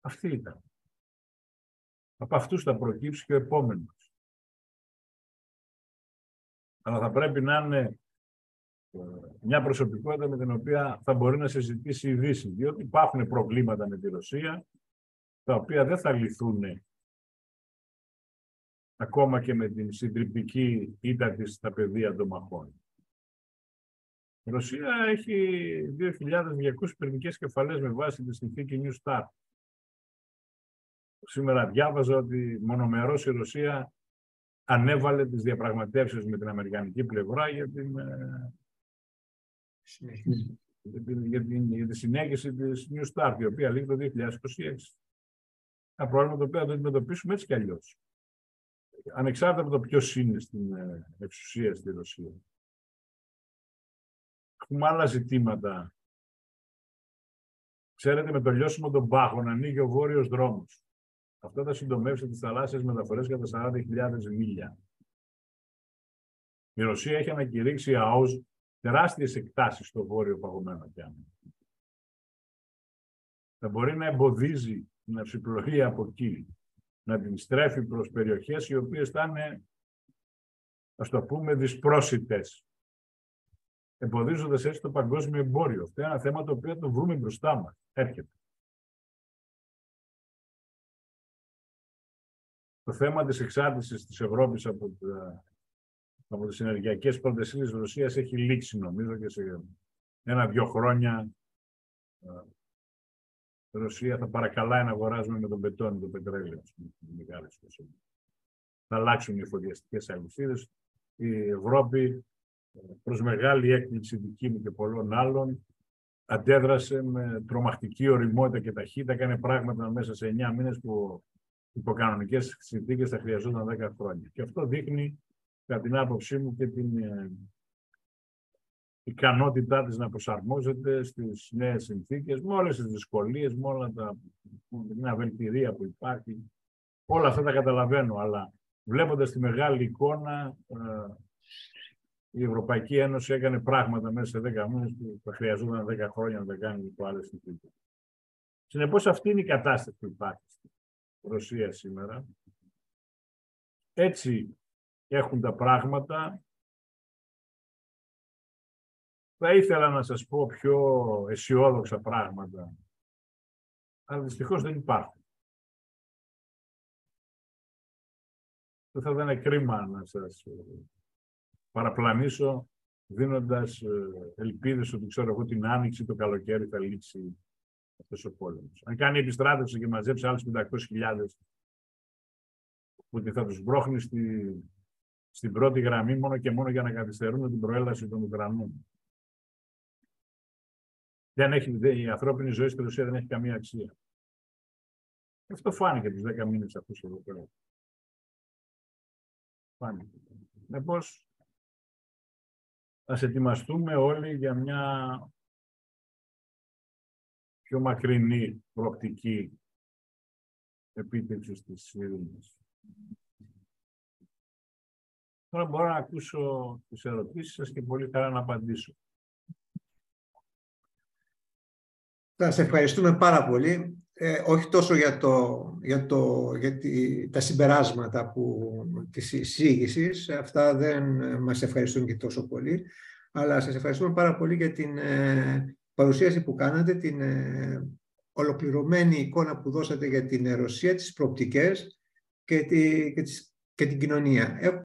Speaker 2: Αυτή ήταν. Από αυτούς θα προκύψει και ο επόμενος. Αλλά θα πρέπει να είναι μια προσωπικότητα με την οποία θα μπορεί να συζητήσει η Δύση, διότι υπάρχουν προβλήματα με τη Ρωσία, τα οποία δεν θα λυθούν ακόμα και με την συντριπτική ήττα της στα πεδία των μαχών. Η Ρωσία έχει 2.200 πυρηνικές κεφαλές με βάση τη συνθήκη New Start. Σήμερα διάβαζα ότι μονομερός η Ρωσία ανέβαλε τις διαπραγματεύσεις με την Αμερικανική πλευρά για την, ε, για την, για την, για τη συνέχιση της New Start, η οποία λύγει το 2026. Ένα πρόβλημα το οποίο θα το αντιμετωπίσουμε έτσι κι αλλιώς. Ανεξάρτητα από το ποιος είναι στην ε, εξουσία στη Ρωσία. Έχουμε άλλα ζητήματα. Ξέρετε, με το λιώσιμο των πάχων ανοίγει ο βόρειος δρόμος. Αυτό θα συντομεύσει τις θαλάσσιες μεταφορές κατά 40.000 μίλια. Η Ρωσία έχει ανακηρύξει ΑΟΣ τεράστιες εκτάσεις στο βόρειο παγωμένο ωκεανό. Θα μπορεί να εμποδίζει την αυσιπλοεία από εκεί, να την στρέφει προς περιοχές οι οποίες θα είναι, ας το πούμε, δυσπρόσιτες, εμποδίζοντας έτσι το παγκόσμιο εμπόριο. Αυτό είναι ένα θέμα το οποίο το βρούμε μπροστά μας. Έρχεται. Το θέμα της εξάρτησης της Ευρώπης από, τα, από τις ενεργειακές πρώτες της Ρωσίας έχει λήξει νομίζω και σε ένα-δυο χρόνια ε, η Ρωσία θα παρακαλάει να αγοράζουμε με τον πετόνι το πετρέλαιο. Θα αλλάξουν οι εφοδιαστικές αλυσίδες. Η Ευρώπη προς μεγάλη έκπληξη δική μου και πολλών άλλων αντέδρασε με τρομακτική οριμότητα και ταχύτητα, έκανε πράγματα μέσα σε 9 μήνες που υπό κανονικέ συνθήκες θα χρειαζόταν 10 χρόνια. Και αυτό δείχνει, κατά την άποψή μου, και την ε, ικανότητά της να προσαρμόζεται στις νέες συνθήκες, με όλες τις δυσκολίες, με όλα τα, την αβελτηρία που υπάρχει. Όλα αυτά τα καταλαβαίνω, αλλά βλέποντας τη μεγάλη εικόνα, ε, η Ευρωπαϊκή Ένωση έκανε πράγματα μέσα σε 10 μήνες που θα χρειαζόταν 10 χρόνια να τα κάνει υπό άλλες συνθήκες. Συνεπώς αυτή είναι η κατάσταση που υπάρχει Ρωσία σήμερα. Έτσι έχουν τα πράγματα. Θα ήθελα να σας πω πιο αισιόδοξα πράγματα, αλλά δυστυχώς δεν υπάρχουν. Δεν θα ήταν κρίμα να σας παραπλανήσω δίνοντας ε, ελπίδες ότι ξέρω εγώ την άνοιξη το καλοκαίρι θα λήξει αυτός ο πόλεμος. Αν κάνει επιστράτευση και μαζέψει άλλους 500.000 που θα τους μπρόχνει στη, στην πρώτη γραμμή μόνο και μόνο για να καθυστερούν την προέλαση των Ουκρανών. Δεν έχει, η ανθρώπινη ζωή στη Ρωσία δεν έχει καμία αξία. Αυτό φάνηκε τους 10 μήνες αυτούς εδώ πέρα. Φάνηκε. Λοιπόν, ας ετοιμαστούμε όλοι για μια πιο μακρινή προοπτική επίτευξης της ειρήνης. Τώρα μπορώ να ακούσω τις ερωτήσεις σας και πολύ καλά να απαντήσω.
Speaker 1: Θα σε ευχαριστούμε πάρα πολύ. Ε, όχι τόσο για, το, για, το, για τα συμπεράσματα που, της εισήγησης, αυτά δεν μας ευχαριστούν και τόσο πολύ, αλλά σας ευχαριστούμε πάρα πολύ για την ε, παρουσίαση που κάνατε, την ε, ολοκληρωμένη εικόνα που δώσατε για την Ρωσία, τις προοπτικές και, τη, και, και την κοινωνία.